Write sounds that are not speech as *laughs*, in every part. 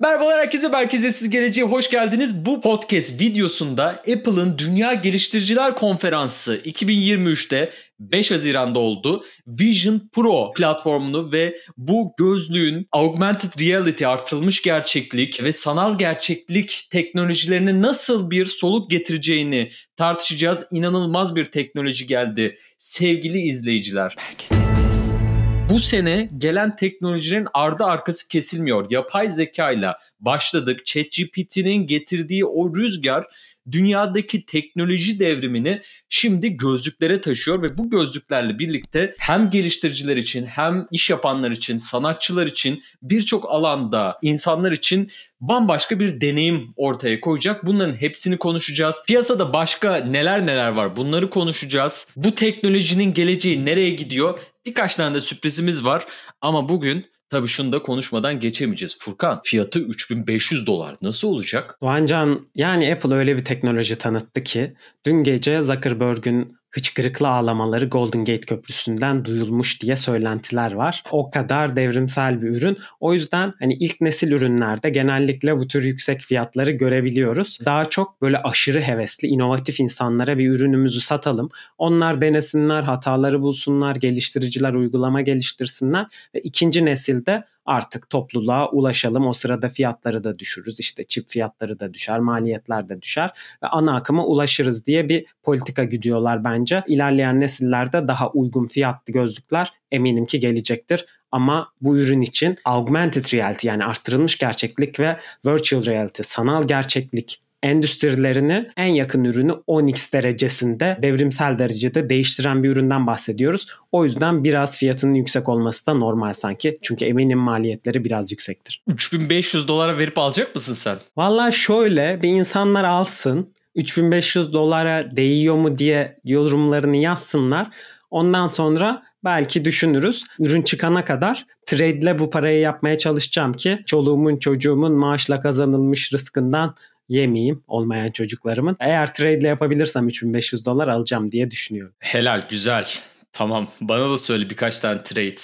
Merhabalar herkese, Merkezetsiz Geleceğe hoş geldiniz. Bu podcast videosunda Apple'ın Dünya Geliştiriciler Konferansı 2023'te 5 Haziran'da oldu. Vision Pro platformunu ve bu gözlüğün augmented reality artırılmış gerçeklik ve sanal gerçeklik teknolojilerine nasıl bir soluk getireceğini tartışacağız. İnanılmaz bir teknoloji geldi sevgili izleyiciler. Merkezetsiz. Bu sene gelen teknolojilerin ardı arkası kesilmiyor. Yapay zeka ile başladık. ChatGPT'nin getirdiği o rüzgar dünyadaki teknoloji devrimini şimdi gözlüklere taşıyor ve bu gözlüklerle birlikte hem geliştiriciler için hem iş yapanlar için, sanatçılar için birçok alanda insanlar için bambaşka bir deneyim ortaya koyacak. Bunların hepsini konuşacağız. Piyasada başka neler neler var bunları konuşacağız. Bu teknolojinin geleceği nereye gidiyor? Birkaç tane de sürprizimiz var ama bugün Tabii şunu da konuşmadan geçemeyeceğiz. Furkan fiyatı 3500 dolar nasıl olacak? Doğancan yani Apple öyle bir teknoloji tanıttı ki dün gece Zuckerberg'ün hıçkırıklı ağlamaları Golden Gate Köprüsü'nden duyulmuş diye söylentiler var. O kadar devrimsel bir ürün. O yüzden hani ilk nesil ürünlerde genellikle bu tür yüksek fiyatları görebiliyoruz. Daha çok böyle aşırı hevesli, inovatif insanlara bir ürünümüzü satalım. Onlar denesinler, hataları bulsunlar, geliştiriciler uygulama geliştirsinler ve ikinci nesilde artık topluluğa ulaşalım. O sırada fiyatları da düşürürüz. İşte çip fiyatları da düşer, maliyetler de düşer ve ana akıma ulaşırız diye bir politika gidiyorlar bence. İlerleyen nesillerde daha uygun fiyatlı gözlükler eminim ki gelecektir. Ama bu ürün için augmented reality yani arttırılmış gerçeklik ve virtual reality sanal gerçeklik endüstrilerini en yakın ürünü 10x derecesinde devrimsel derecede değiştiren bir üründen bahsediyoruz. O yüzden biraz fiyatının yüksek olması da normal sanki. Çünkü eminim maliyetleri biraz yüksektir. 3500 dolara verip alacak mısın sen? Valla şöyle bir insanlar alsın 3500 dolara değiyor mu diye yorumlarını yazsınlar. Ondan sonra belki düşünürüz. Ürün çıkana kadar trade'le bu parayı yapmaya çalışacağım ki çoluğumun çocuğumun maaşla kazanılmış rızkından yemeyeyim olmayan çocuklarımın. Eğer trade ile yapabilirsem 3500 dolar alacağım diye düşünüyorum. Helal güzel. Tamam bana da söyle birkaç tane trade.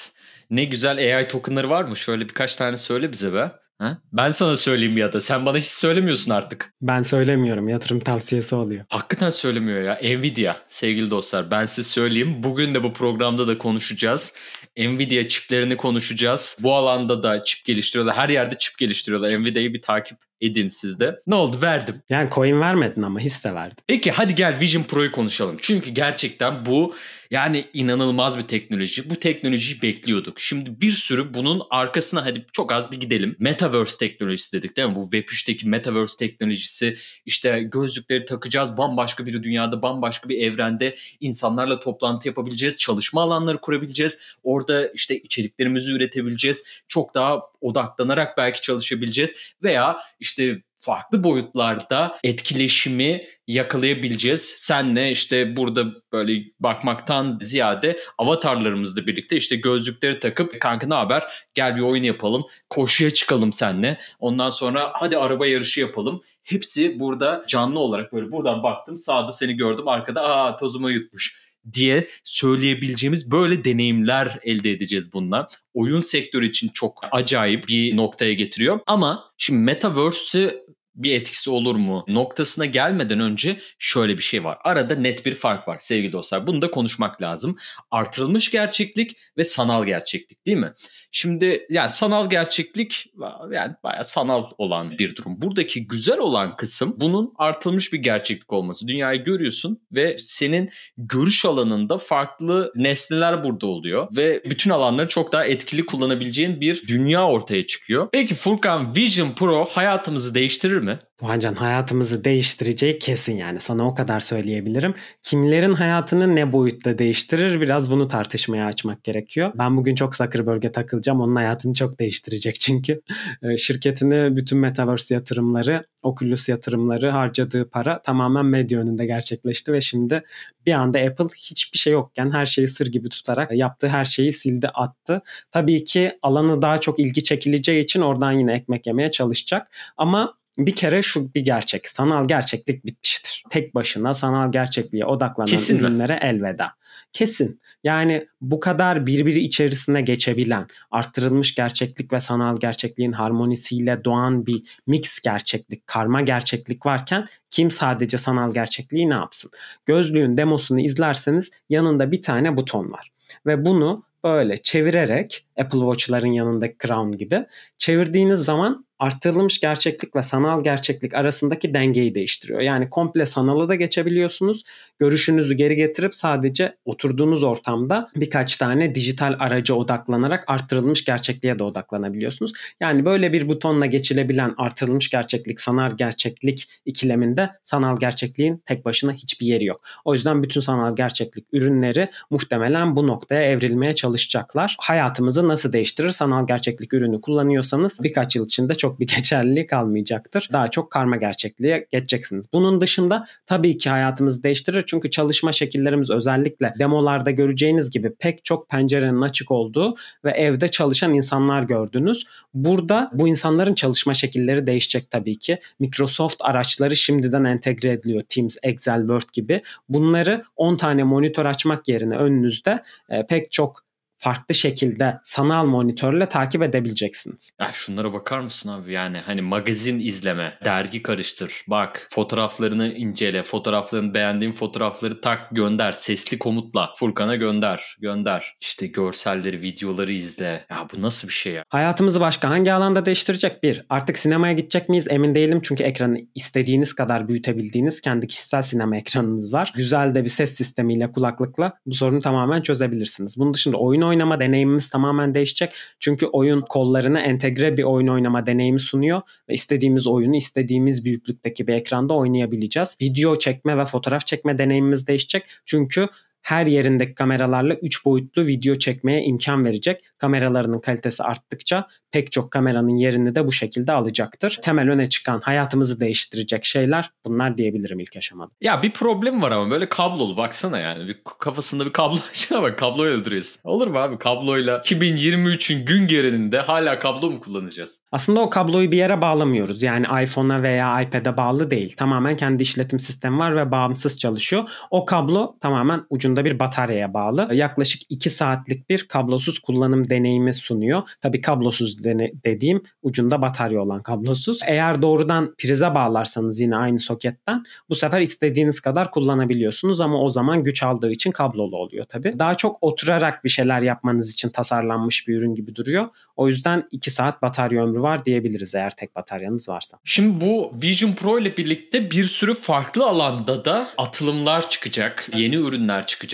Ne güzel AI tokenları var mı? Şöyle birkaç tane söyle bize be. Ha? Ben sana söyleyeyim ya da sen bana hiç söylemiyorsun artık. Ben söylemiyorum yatırım tavsiyesi oluyor. Hakikaten söylemiyor ya. Nvidia sevgili dostlar ben size söyleyeyim. Bugün de bu programda da konuşacağız. Nvidia çiplerini konuşacağız. Bu alanda da çip geliştiriyorlar. Her yerde çip geliştiriyorlar. Nvidia'yı bir takip edin sizde. Ne oldu verdim. Yani coin vermedin ama hisse verdin. Peki hadi gel Vision Pro'yu konuşalım. Çünkü gerçekten bu yani inanılmaz bir teknoloji. Bu teknolojiyi bekliyorduk. Şimdi bir sürü bunun arkasına hadi çok az bir gidelim. Metaverse teknolojisi dedik değil mi? Bu Web3'teki Metaverse teknolojisi işte gözlükleri takacağız. Bambaşka bir dünyada, bambaşka bir evrende insanlarla toplantı yapabileceğiz. Çalışma alanları kurabileceğiz. Orada işte içeriklerimizi üretebileceğiz. Çok daha odaklanarak belki çalışabileceğiz. Veya işte farklı boyutlarda etkileşimi yakalayabileceğiz. Senle işte burada böyle bakmaktan ziyade avatarlarımızla birlikte işte gözlükleri takıp kanka ne haber gel bir oyun yapalım koşuya çıkalım senle ondan sonra hadi araba yarışı yapalım. Hepsi burada canlı olarak böyle buradan baktım sağda seni gördüm arkada aa tozuma yutmuş diye söyleyebileceğimiz böyle deneyimler elde edeceğiz bununla. Oyun sektörü için çok acayip bir noktaya getiriyor. Ama şimdi Metaverse'ü bir etkisi olur mu noktasına gelmeden önce şöyle bir şey var. Arada net bir fark var sevgili dostlar. Bunu da konuşmak lazım. Artırılmış gerçeklik ve sanal gerçeklik değil mi? Şimdi yani sanal gerçeklik yani bayağı sanal olan bir durum. Buradaki güzel olan kısım bunun artırılmış bir gerçeklik olması. Dünyayı görüyorsun ve senin görüş alanında farklı nesneler burada oluyor ve bütün alanları çok daha etkili kullanabileceğin bir dünya ortaya çıkıyor. Peki Furkan Vision Pro hayatımızı değiştirir mi? Mi? Doğancan hayatımızı değiştireceği kesin yani sana o kadar söyleyebilirim. Kimlerin hayatını ne boyutta değiştirir biraz bunu tartışmaya açmak gerekiyor. Ben bugün çok Zuckerberg'e takılacağım. Onun hayatını çok değiştirecek çünkü. *laughs* Ee, şirketini bütün Metaverse yatırımları, Oculus yatırımları harcadığı para tamamen medya önünde gerçekleşti ve şimdi bir anda Apple hiçbir şey yokken her şeyi sır gibi tutarak yaptığı her şeyi sildi attı. Tabii ki alanı daha çok ilgi çekileceği için oradan yine ekmek yemeye çalışacak. Ama bir kere şu bir gerçek. Sanal gerçeklik bitmiştir. tek başına sanal gerçekliğe odaklanan Kesin ürünlere elveda. Kesin. Yani bu kadar birbiri içerisine geçebilen, arttırılmış gerçeklik ve sanal gerçekliğin harmonisiyle doğan bir mix gerçeklik, karma gerçeklik varken kim sadece sanal gerçekliği ne yapsın? Gözlüğün demosunu izlerseniz yanında bir tane buton var. Ve bunu böyle çevirerek Apple Watch'ların yanındaki Crown gibi çevirdiğiniz zaman artırılmış gerçeklik ve sanal gerçeklik arasındaki dengeyi değiştiriyor. Yani komple sanala da geçebiliyorsunuz. Görüşünüzü geri getirip sadece oturduğunuz ortamda birkaç tane dijital araca odaklanarak artırılmış gerçekliğe de odaklanabiliyorsunuz. Yani böyle bir butonla geçilebilen artırılmış gerçeklik, sanal gerçeklik ikileminde sanal gerçekliğin tek başına hiçbir yeri yok. O yüzden bütün sanal gerçeklik ürünleri muhtemelen bu noktaya evrilmeye çalışacaklar. Hayatımızı nasıl değiştirir? Sanal gerçeklik ürünü kullanıyorsanız birkaç yıl içinde çok çok bir geçerliliği kalmayacaktır. Daha çok karma gerçekliğe geçeceksiniz. Bunun dışında tabii ki hayatımızı değiştirir. Çünkü çalışma şekillerimiz özellikle demolarda göreceğiniz gibi pek çok pencerenin açık olduğu ve evde çalışan insanlar gördünüz. Burada bu insanların çalışma şekilleri değişecek tabii ki. Microsoft araçları şimdiden entegre ediliyor. Teams, Excel, Word gibi. Bunları 10 tane monitör açmak yerine önünüzde e, pek çok farklı şekilde sanal monitörle takip edebileceksiniz. Ya şunlara bakar mısın abi yani hani magazin izleme, dergi karıştır, bak fotoğraflarını incele, fotoğraflarını beğendiğin fotoğrafları tak gönder, sesli komutla Furkan'a gönder, gönder. İşte görselleri, videoları izle. Ya bu nasıl bir şey ya? Hayatımızı başka hangi alanda değiştirecek? Bir, artık sinemaya gidecek miyiz emin değilim çünkü ekranı istediğiniz kadar büyütebildiğiniz kendi kişisel sinema ekranınız var. Güzel de bir ses sistemiyle, kulaklıkla bu sorunu tamamen çözebilirsiniz. Bunun dışında oyun oynama deneyimimiz tamamen değişecek. Çünkü oyun kollarına entegre bir oyun oynama deneyimi sunuyor ve istediğimiz oyunu istediğimiz büyüklükteki bir ekranda oynayabileceğiz. Video çekme ve fotoğraf çekme deneyimimiz değişecek. Çünkü her yerindeki kameralarla 3 boyutlu video çekmeye imkan verecek. Kameralarının kalitesi arttıkça pek çok kameranın yerini de bu şekilde alacaktır. Temel öne çıkan hayatımızı değiştirecek şeyler bunlar diyebilirim ilk aşamada. Ya bir problem var ama böyle kablolu baksana yani. Bir kafasında bir kablo *laughs* şuna bak kabloyu öldürüyorsun. Olur mu abi kabloyla 2023'ün gün geleninde hala kablo mu kullanacağız? Aslında o kabloyu bir yere bağlamıyoruz. Yani iPhone'a veya iPad'e bağlı değil. Tamamen kendi işletim sistemi var ve bağımsız çalışıyor. O kablo tamamen ucunda bir bataryaya bağlı. Yaklaşık 2 saatlik bir kablosuz kullanım deneyimi sunuyor. Tabii kablosuz dediğim ucunda batarya olan kablosuz. Eğer doğrudan prize bağlarsanız yine aynı soketten bu sefer istediğiniz kadar kullanabiliyorsunuz ama o zaman güç aldığı için kablolu oluyor tabii. Daha çok oturarak bir şeyler yapmanız için tasarlanmış bir ürün gibi duruyor. O yüzden 2 saat batarya ömrü var diyebiliriz eğer tek bataryanız varsa. Şimdi bu Vision Pro ile birlikte bir sürü farklı alanda da atılımlar çıkacak. Yeni ürünler çıkacak.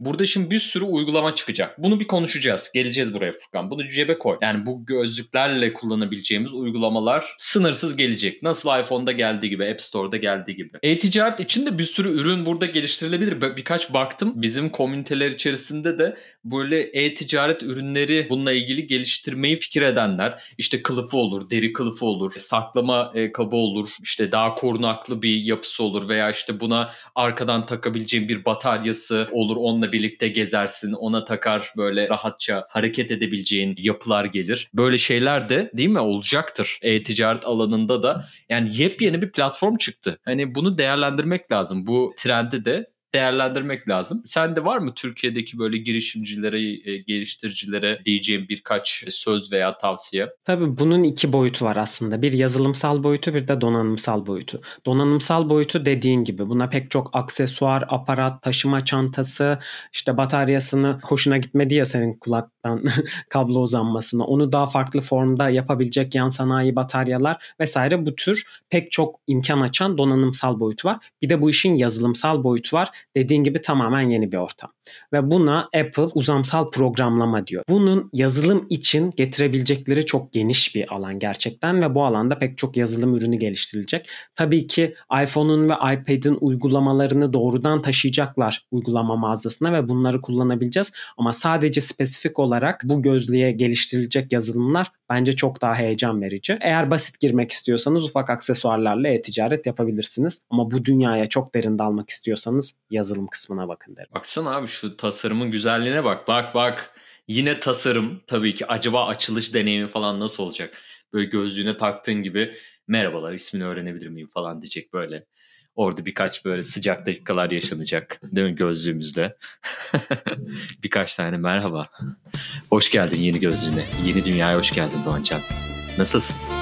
Burada şimdi bir sürü uygulama çıkacak. Bunu bir konuşacağız. Geleceğiz buraya Furkan. Bunu cebe koy. Yani bu gözlüklerle kullanabileceğimiz uygulamalar sınırsız gelecek. Nasıl iPhone'da geldiği gibi, App Store'da geldiği gibi. E-ticaret için de bir sürü ürün burada geliştirilebilir. Birkaç baktım. Bizim komüniteler içerisinde de böyle e-ticaret ürünleri bununla ilgili geliştirmeyi fikir edenler. işte kılıfı olur, deri kılıfı olur, saklama e, kabı olur, işte daha korunaklı bir yapısı olur veya işte buna arkadan takabileceğin bir bataryası olur. Onunla birlikte gezersin, ona takar böyle rahatça hareket edebileceğin yapılar gelir. Böyle şeyler de değil mi olacaktır. E-ticaret alanında da yani yepyeni bir platform çıktı. Hani bunu değerlendirmek lazım. Bu trendi de değerlendirmek lazım. Sen de var mı Türkiye'deki böyle girişimcilere, e, geliştiricilere diyeceğim birkaç söz veya tavsiye? Tabii bunun iki boyutu var aslında. Bir yazılımsal boyutu bir de donanımsal boyutu. Donanımsal boyutu dediğin gibi buna pek çok aksesuar, aparat, taşıma çantası, işte bataryasını hoşuna gitmedi ya senin kulaktan *laughs* kablo uzanmasına. Onu daha farklı formda yapabilecek yan sanayi bataryalar vesaire bu tür pek çok imkan açan donanımsal boyutu var. Bir de bu işin yazılımsal boyutu var dediğin gibi tamamen yeni bir ortam. Ve buna Apple uzamsal programlama diyor. Bunun yazılım için getirebilecekleri çok geniş bir alan gerçekten ve bu alanda pek çok yazılım ürünü geliştirilecek. Tabii ki iPhone'un ve iPad'in uygulamalarını doğrudan taşıyacaklar uygulama mağazasına ve bunları kullanabileceğiz. Ama sadece spesifik olarak bu gözlüğe geliştirilecek yazılımlar bence çok daha heyecan verici. Eğer basit girmek istiyorsanız ufak aksesuarlarla e-ticaret yapabilirsiniz. Ama bu dünyaya çok derin dalmak istiyorsanız yazılım kısmına bakın derim. Baksana abi şu tasarımın güzelliğine bak. Bak bak. Yine tasarım tabii ki acaba açılış deneyimi falan nasıl olacak? Böyle gözlüğüne taktığın gibi merhabalar ismini öğrenebilir miyim falan diyecek böyle. Orada birkaç böyle sıcak dakikalar yaşanacak. Değil mi gözlüğümüzle? *laughs* birkaç tane merhaba. Hoş geldin yeni gözlüğüne. Yeni dünyaya hoş geldin Doğancan. Nasılsın?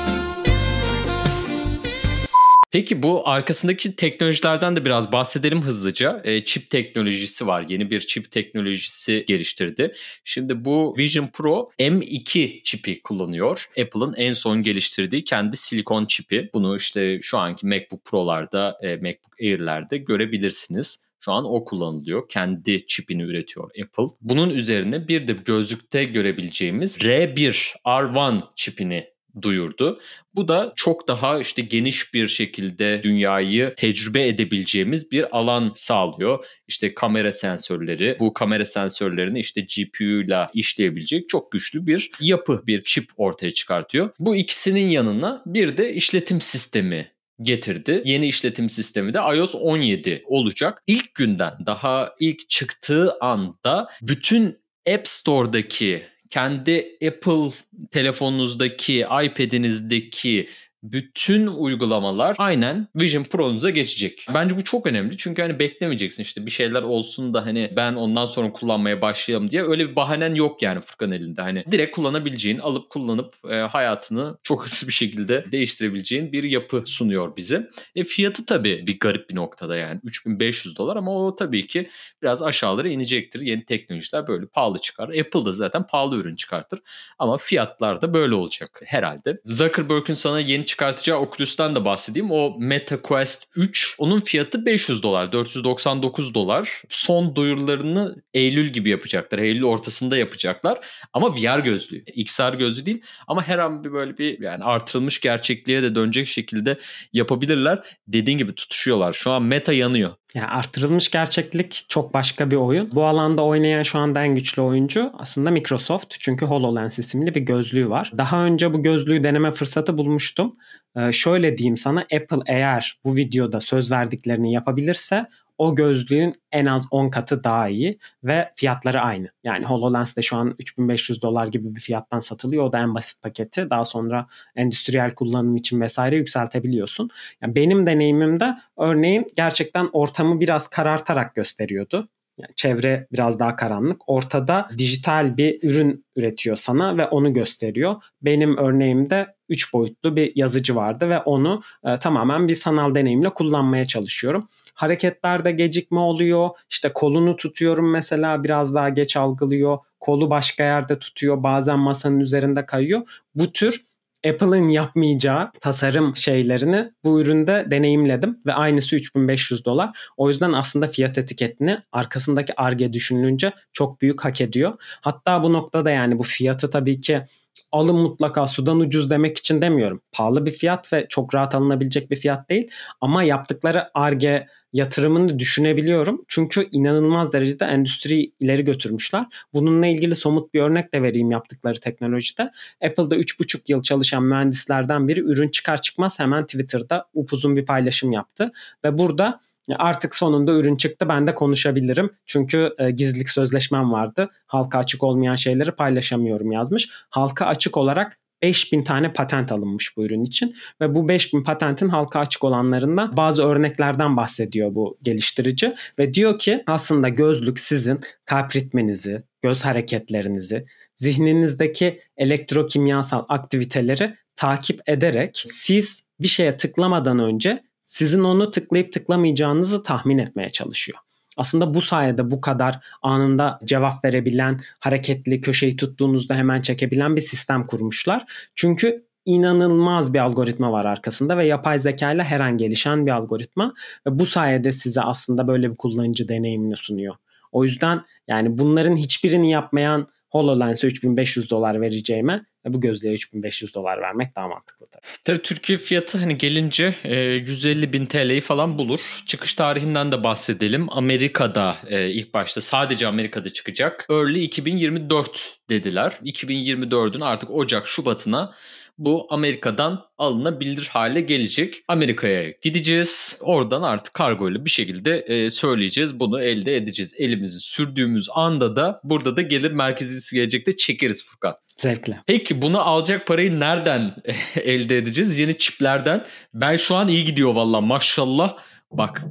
Peki bu arkasındaki teknolojilerden de biraz bahsedelim hızlıca. E, çip teknolojisi var. Yeni bir çip teknolojisi geliştirdi. Şimdi bu Vision Pro M2 çipi kullanıyor. Apple'ın en son geliştirdiği kendi silikon çipi. Bunu işte şu anki MacBook Pro'larda, e, MacBook Air'lerde görebilirsiniz. Şu an o kullanılıyor. Kendi çipini üretiyor Apple. Bunun üzerine bir de gözlükte görebileceğimiz R1 R1 çipini duyurdu. Bu da çok daha işte geniş bir şekilde dünyayı tecrübe edebileceğimiz bir alan sağlıyor. İşte kamera sensörleri, bu kamera sensörlerini işte GPU ile işleyebilecek çok güçlü bir yapı, bir çip ortaya çıkartıyor. Bu ikisinin yanına bir de işletim sistemi getirdi. Yeni işletim sistemi de iOS 17 olacak. İlk günden daha ilk çıktığı anda bütün App Store'daki kendi Apple telefonunuzdaki, iPad'inizdeki bütün uygulamalar aynen Vision Pro'nuza geçecek. Bence bu çok önemli çünkü hani beklemeyeceksin işte bir şeyler olsun da hani ben ondan sonra kullanmaya başlayalım diye öyle bir bahanen yok yani Furkan elinde. Hani direkt kullanabileceğin, alıp kullanıp e, hayatını çok *laughs* hızlı bir şekilde değiştirebileceğin bir yapı sunuyor bize. E, fiyatı tabii bir garip bir noktada yani 3500 dolar ama o tabii ki biraz aşağılara inecektir. Yeni teknolojiler böyle pahalı çıkar. Apple da zaten pahalı ürün çıkartır ama fiyatlar da böyle olacak herhalde. Zuckerberg'ün sana yeni çıkartacağı Oculus'tan da bahsedeyim. O Meta Quest 3 onun fiyatı 500 dolar, 499 dolar. Son duyurularını Eylül gibi yapacaklar. Eylül ortasında yapacaklar. Ama VR gözlüğü. XR gözlüğü değil ama her an bir böyle bir yani artırılmış gerçekliğe de dönecek şekilde yapabilirler. Dediğin gibi tutuşuyorlar. Şu an Meta yanıyor. Yani artırılmış gerçeklik çok başka bir oyun. Bu alanda oynayan şu anda en güçlü oyuncu aslında Microsoft. Çünkü HoloLens isimli bir gözlüğü var. Daha önce bu gözlüğü deneme fırsatı bulmuştum. Ee, şöyle diyeyim sana Apple eğer bu videoda söz verdiklerini yapabilirse o gözlüğün en az 10 katı daha iyi ve fiyatları aynı. Yani HoloLens de şu an 3500 dolar gibi bir fiyattan satılıyor. O da en basit paketi. Daha sonra endüstriyel kullanım için vesaire yükseltebiliyorsun. Yani benim deneyimimde örneğin gerçekten ortamı biraz karartarak gösteriyordu. Yani çevre biraz daha karanlık. Ortada dijital bir ürün üretiyor sana ve onu gösteriyor. Benim örneğimde 3 boyutlu bir yazıcı vardı ve onu e, tamamen bir sanal deneyimle kullanmaya çalışıyorum. Hareketlerde gecikme oluyor. İşte kolunu tutuyorum mesela biraz daha geç algılıyor. Kolu başka yerde tutuyor. Bazen masanın üzerinde kayıyor. Bu tür Apple'ın yapmayacağı tasarım şeylerini bu üründe deneyimledim ve aynısı 3500 dolar. O yüzden aslında fiyat etiketini arkasındaki arge düşünülünce çok büyük hak ediyor. Hatta bu noktada yani bu fiyatı tabii ki alın mutlaka sudan ucuz demek için demiyorum. Pahalı bir fiyat ve çok rahat alınabilecek bir fiyat değil. Ama yaptıkları ARGE yatırımını düşünebiliyorum. Çünkü inanılmaz derecede endüstriyi ileri götürmüşler. Bununla ilgili somut bir örnek de vereyim yaptıkları teknolojide. Apple'da 3,5 yıl çalışan mühendislerden biri ürün çıkar çıkmaz hemen Twitter'da upuzun bir paylaşım yaptı. Ve burada Artık sonunda ürün çıktı ben de konuşabilirim. Çünkü e, gizlilik sözleşmem vardı. Halka açık olmayan şeyleri paylaşamıyorum yazmış. Halka açık olarak 5000 tane patent alınmış bu ürün için ve bu 5000 patentin halka açık olanlarından bazı örneklerden bahsediyor bu geliştirici ve diyor ki aslında gözlük sizin kalp ritminizi, göz hareketlerinizi, zihninizdeki elektrokimyasal aktiviteleri takip ederek siz bir şeye tıklamadan önce sizin onu tıklayıp tıklamayacağınızı tahmin etmeye çalışıyor. Aslında bu sayede bu kadar anında cevap verebilen, hareketli köşeyi tuttuğunuzda hemen çekebilen bir sistem kurmuşlar. Çünkü inanılmaz bir algoritma var arkasında ve yapay zeka ile her an gelişen bir algoritma ve bu sayede size aslında böyle bir kullanıcı deneyimini sunuyor. O yüzden yani bunların hiçbirini yapmayan HoloLens'e 3500 dolar vereceğime bu gözlüğe 3500 dolar vermek daha mantıklı tabii. Tabii Türkiye fiyatı hani gelince 150 e, bin TL'yi falan bulur. Çıkış tarihinden de bahsedelim. Amerika'da e, ilk başta sadece Amerika'da çıkacak. Early 2024 dediler. 2024'ün artık Ocak Şubat'ına bu Amerika'dan alınabilir hale gelecek. Amerika'ya gideceğiz. Oradan artık kargo ile bir şekilde e, söyleyeceğiz. Bunu elde edeceğiz. Elimizi sürdüğümüz anda da burada da gelir merkezisi gelecekte çekeriz Furkan. Zevkle. Peki bunu alacak parayı nereden *laughs* elde edeceğiz? Yeni çiplerden. Ben şu an iyi gidiyor valla maşallah. Bak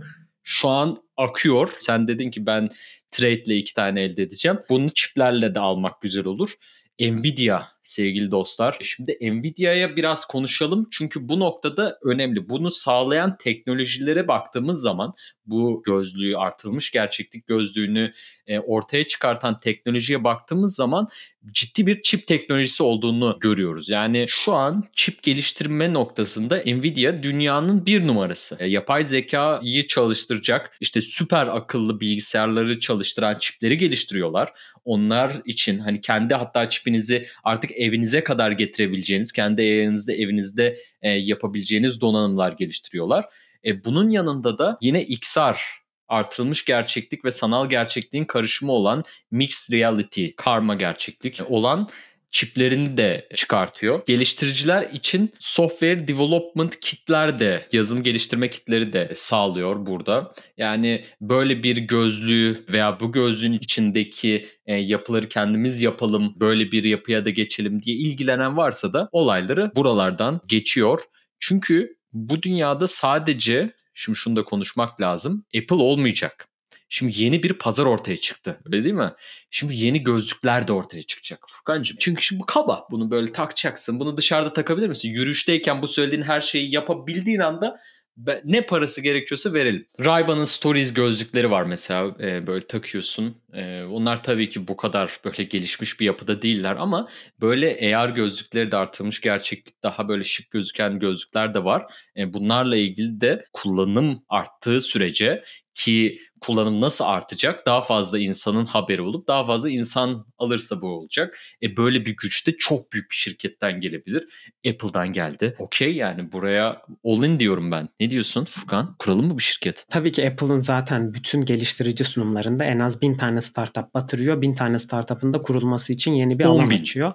şu an akıyor. Sen dedin ki ben trade ile iki tane elde edeceğim. Bunu çiplerle de almak güzel olur. Nvidia sevgili dostlar. Şimdi Nvidia'ya biraz konuşalım çünkü bu noktada önemli. Bunu sağlayan teknolojilere baktığımız zaman bu gözlüğü artırılmış gerçeklik gözlüğünü e, ortaya çıkartan teknolojiye baktığımız zaman ciddi bir çip teknolojisi olduğunu görüyoruz. Yani şu an çip geliştirme noktasında Nvidia dünyanın bir numarası. E, yapay zekayı çalıştıracak işte süper akıllı bilgisayarları çalıştıran çipleri geliştiriyorlar. Onlar için hani kendi hatta çipinizi artık evinize kadar getirebileceğiniz, kendi evinizde evinizde e, yapabileceğiniz donanımlar geliştiriyorlar. E, bunun yanında da yine XR artırılmış gerçeklik ve sanal gerçekliğin karışımı olan mixed reality, karma gerçeklik olan çiplerini de çıkartıyor. Geliştiriciler için software development kitler de, yazım geliştirme kitleri de sağlıyor burada. Yani böyle bir gözlüğü veya bu gözlüğün içindeki e, yapıları kendimiz yapalım, böyle bir yapıya da geçelim diye ilgilenen varsa da olayları buralardan geçiyor. Çünkü bu dünyada sadece şimdi şunu da konuşmak lazım. Apple olmayacak. Şimdi yeni bir pazar ortaya çıktı. Öyle değil mi? Şimdi yeni gözlükler de ortaya çıkacak Furkan'cığım. Çünkü şimdi bu kaba. Bunu böyle takacaksın. Bunu dışarıda takabilir misin? Yürüyüşteyken bu söylediğin her şeyi yapabildiğin anda ne parası gerekiyorsa verelim. Ray-Ban'ın Stories gözlükleri var mesela e, böyle takıyorsun. E, onlar tabii ki bu kadar böyle gelişmiş bir yapıda değiller ama böyle AR gözlükleri de artırılmış gerçeklik daha böyle şık gözüken gözlükler de var. E, bunlarla ilgili de kullanım arttığı sürece ki kullanım nasıl artacak? Daha fazla insanın haberi olup daha fazla insan alırsa bu olacak. E böyle bir güç de çok büyük bir şirketten gelebilir. Apple'dan geldi. Okey yani buraya all in diyorum ben. Ne diyorsun Furkan? Kuralım mı bir şirket? Tabii ki Apple'ın zaten bütün geliştirici sunumlarında en az bin tane startup batırıyor. Bin tane startup'ın da kurulması için yeni bir alan bin. açıyor.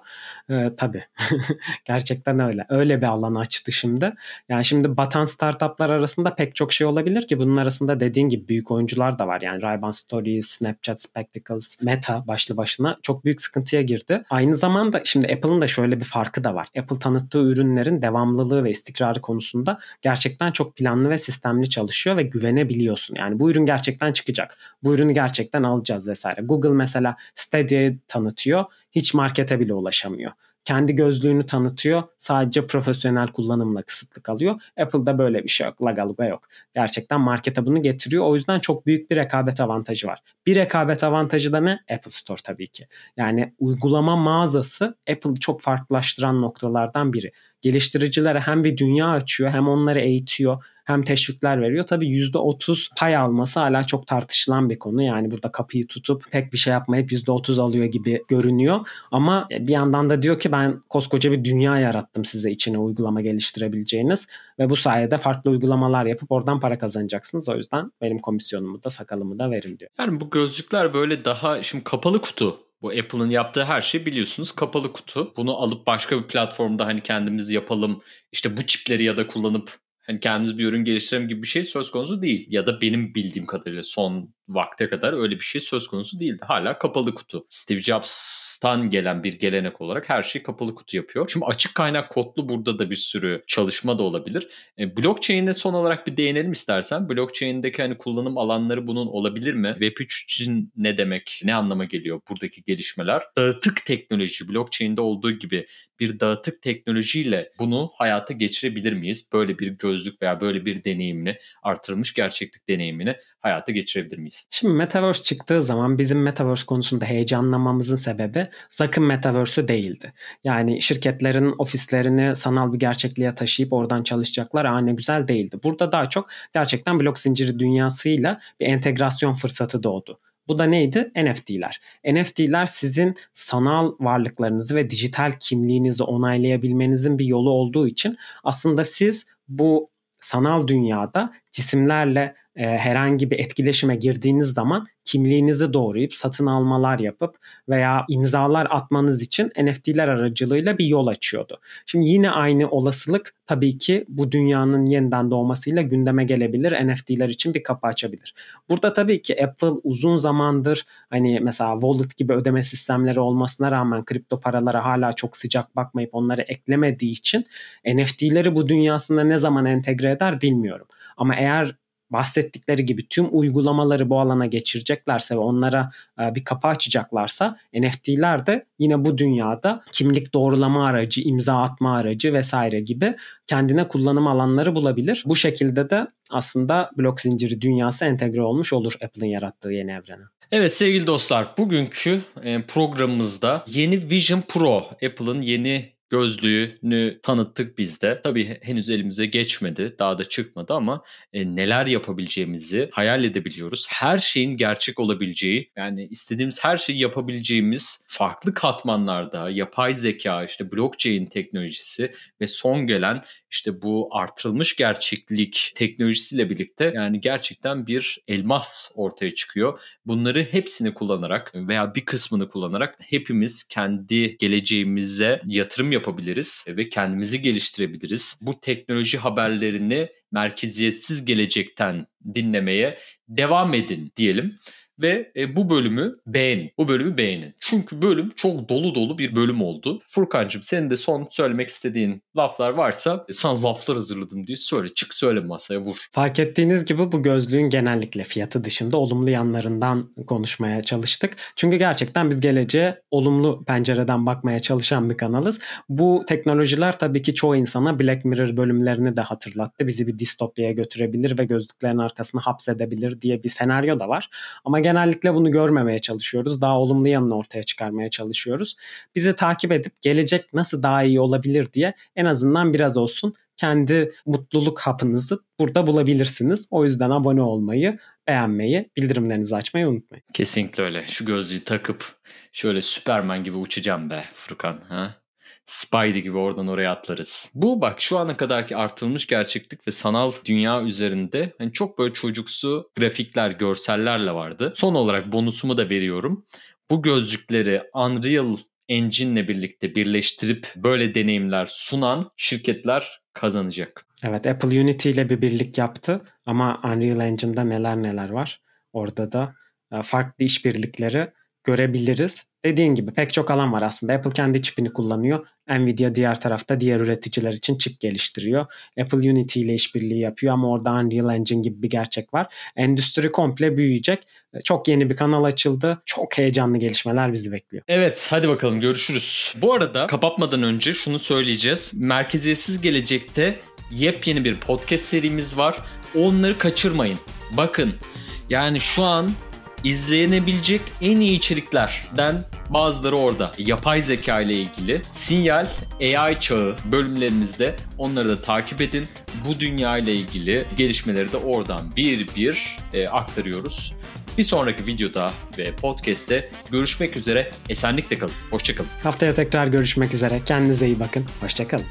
Ee, tabii. *laughs* Gerçekten öyle. Öyle bir alan açtı şimdi. Yani şimdi batan startuplar arasında pek çok şey olabilir ki bunun arasında dediğin gibi büyük oyuncular da var. Yani ray Stories, Snapchat Spectacles, Meta başlı başına çok büyük sıkıntıya girdi. Aynı zamanda şimdi Apple'ın da şöyle bir farkı da var. Apple tanıttığı ürünlerin devamlılığı ve istikrarı konusunda gerçekten çok planlı ve sistemli çalışıyor ve güvenebiliyorsun. Yani bu ürün gerçekten çıkacak. Bu ürünü gerçekten alacağız vesaire. Google mesela Stadia'yı tanıtıyor. Hiç markete bile ulaşamıyor kendi gözlüğünü tanıtıyor. Sadece profesyonel kullanımla kısıtlı kalıyor. Apple'da böyle bir şey yok. Lagaluga yok. Gerçekten markete bunu getiriyor. O yüzden çok büyük bir rekabet avantajı var. Bir rekabet avantajı da ne? Apple Store tabii ki. Yani uygulama mağazası Apple'ı çok farklılaştıran noktalardan biri. Geliştiricilere hem bir dünya açıyor hem onları eğitiyor hem teşvikler veriyor. Tabii %30 pay alması hala çok tartışılan bir konu. Yani burada kapıyı tutup pek bir şey yapmayıp %30 alıyor gibi görünüyor. Ama bir yandan da diyor ki ben koskoca bir dünya yarattım size içine uygulama geliştirebileceğiniz ve bu sayede farklı uygulamalar yapıp oradan para kazanacaksınız. O yüzden benim komisyonumu da sakalımı da verin diyor. Yani bu gözlükler böyle daha şimdi kapalı kutu bu Apple'ın yaptığı her şey biliyorsunuz kapalı kutu. Bunu alıp başka bir platformda hani kendimiz yapalım işte bu çipleri ya da kullanıp hani kendimiz bir ürün geliştirelim gibi bir şey söz konusu değil. Ya da benim bildiğim kadarıyla son vakte kadar öyle bir şey söz konusu değildi. Hala kapalı kutu. Steve Jobs'tan gelen bir gelenek olarak her şeyi kapalı kutu yapıyor. Şimdi açık kaynak kodlu burada da bir sürü çalışma da olabilir. E, blockchain'e son olarak bir değinelim istersen. Blockchain'deki hani kullanım alanları bunun olabilir mi? Web3 için ne demek? Ne anlama geliyor buradaki gelişmeler? Dağıtık teknoloji, blockchain'de olduğu gibi bir dağıtık teknolojiyle bunu hayata geçirebilir miyiz? Böyle bir gözlük veya böyle bir deneyimini, artırılmış gerçeklik deneyimini hayata geçirebilir miyiz? Şimdi Metaverse çıktığı zaman bizim Metaverse konusunda heyecanlanmamızın sebebi sakın Metaverse'ü değildi. Yani şirketlerin ofislerini sanal bir gerçekliğe taşıyıp oradan çalışacaklar aa ne güzel değildi. Burada daha çok gerçekten blok zinciri dünyasıyla bir entegrasyon fırsatı doğdu. Bu da neydi? NFT'ler. NFT'ler sizin sanal varlıklarınızı ve dijital kimliğinizi onaylayabilmenizin bir yolu olduğu için aslında siz bu sanal dünyada cisimlerle e, herhangi bir etkileşime girdiğiniz zaman kimliğinizi doğrayıp satın almalar yapıp veya imzalar atmanız için NFT'ler aracılığıyla bir yol açıyordu. Şimdi yine aynı olasılık tabii ki bu dünyanın yeniden doğmasıyla gündeme gelebilir. NFT'ler için bir kapı açabilir. Burada tabii ki Apple uzun zamandır hani mesela wallet gibi ödeme sistemleri olmasına rağmen kripto paralara hala çok sıcak bakmayıp onları eklemediği için NFT'leri bu dünyasında ne zaman entegre eder bilmiyorum. Ama eğer bahsettikleri gibi tüm uygulamaları bu alana geçireceklerse ve onlara e, bir kapı açacaklarsa NFT'ler de yine bu dünyada kimlik doğrulama aracı, imza atma aracı vesaire gibi kendine kullanım alanları bulabilir. Bu şekilde de aslında blok zinciri dünyası entegre olmuş olur Apple'ın yarattığı yeni evrene. Evet sevgili dostlar bugünkü e, programımızda yeni Vision Pro Apple'ın yeni gözlüğünü tanıttık biz de. Tabii henüz elimize geçmedi, daha da çıkmadı ama e, neler yapabileceğimizi hayal edebiliyoruz. Her şeyin gerçek olabileceği, yani istediğimiz her şeyi yapabileceğimiz farklı katmanlarda yapay zeka, işte blockchain teknolojisi ve son gelen işte bu artırılmış gerçeklik teknolojisiyle birlikte yani gerçekten bir elmas ortaya çıkıyor. Bunları hepsini kullanarak veya bir kısmını kullanarak hepimiz kendi geleceğimize yatırım yapabiliriz ve kendimizi geliştirebiliriz. Bu teknoloji haberlerini merkeziyetsiz gelecekten dinlemeye devam edin diyelim ve e, bu bölümü beğenin. Bu bölümü beğenin. Çünkü bölüm çok dolu dolu bir bölüm oldu. Furkancığım senin de son söylemek istediğin laflar varsa e, sana laflar hazırladım diye söyle. Çık söyle masaya vur. Fark ettiğiniz gibi bu gözlüğün genellikle fiyatı dışında olumlu yanlarından konuşmaya çalıştık. Çünkü gerçekten biz geleceğe olumlu pencereden bakmaya çalışan bir kanalız. Bu teknolojiler tabii ki çoğu insana Black Mirror bölümlerini de hatırlattı. Bizi bir distopyaya götürebilir ve gözlüklerin arkasına hapsedebilir diye bir senaryo da var. Ama genellikle bunu görmemeye çalışıyoruz. Daha olumlu yanını ortaya çıkarmaya çalışıyoruz. Bizi takip edip gelecek nasıl daha iyi olabilir diye en azından biraz olsun kendi mutluluk hapınızı burada bulabilirsiniz. O yüzden abone olmayı, beğenmeyi, bildirimlerinizi açmayı unutmayın. Kesinlikle öyle. Şu gözlüğü takıp şöyle Süperman gibi uçacağım be Furkan. Ha? Spidey gibi oradan oraya atlarız. Bu bak şu ana kadarki artırılmış gerçeklik ve sanal dünya üzerinde hani çok böyle çocuksu grafikler, görsellerle vardı. Son olarak bonusumu da veriyorum. Bu gözlükleri Unreal Engine'le birlikte birleştirip böyle deneyimler sunan şirketler kazanacak. Evet Apple Unity ile bir birlik yaptı ama Unreal Engine'da neler neler var. Orada da e, farklı işbirlikleri görebiliriz. Dediğin gibi pek çok alan var aslında. Apple kendi çipini kullanıyor. Nvidia diğer tarafta diğer üreticiler için çip geliştiriyor. Apple Unity ile işbirliği yapıyor ama orada Unreal Engine gibi bir gerçek var. Endüstri komple büyüyecek. Çok yeni bir kanal açıldı. Çok heyecanlı gelişmeler bizi bekliyor. Evet hadi bakalım görüşürüz. Bu arada kapatmadan önce şunu söyleyeceğiz. Merkeziyetsiz gelecekte yepyeni bir podcast serimiz var. Onları kaçırmayın. Bakın yani şu an izlenebilecek en iyi içeriklerden bazıları orada. Yapay zeka ile ilgili sinyal AI çağı bölümlerimizde onları da takip edin. Bu dünya ile ilgili gelişmeleri de oradan bir bir e, aktarıyoruz. Bir sonraki videoda ve podcast'te görüşmek üzere. Esenlikle kalın. Hoşçakalın. Haftaya tekrar görüşmek üzere. Kendinize iyi bakın. Hoşçakalın.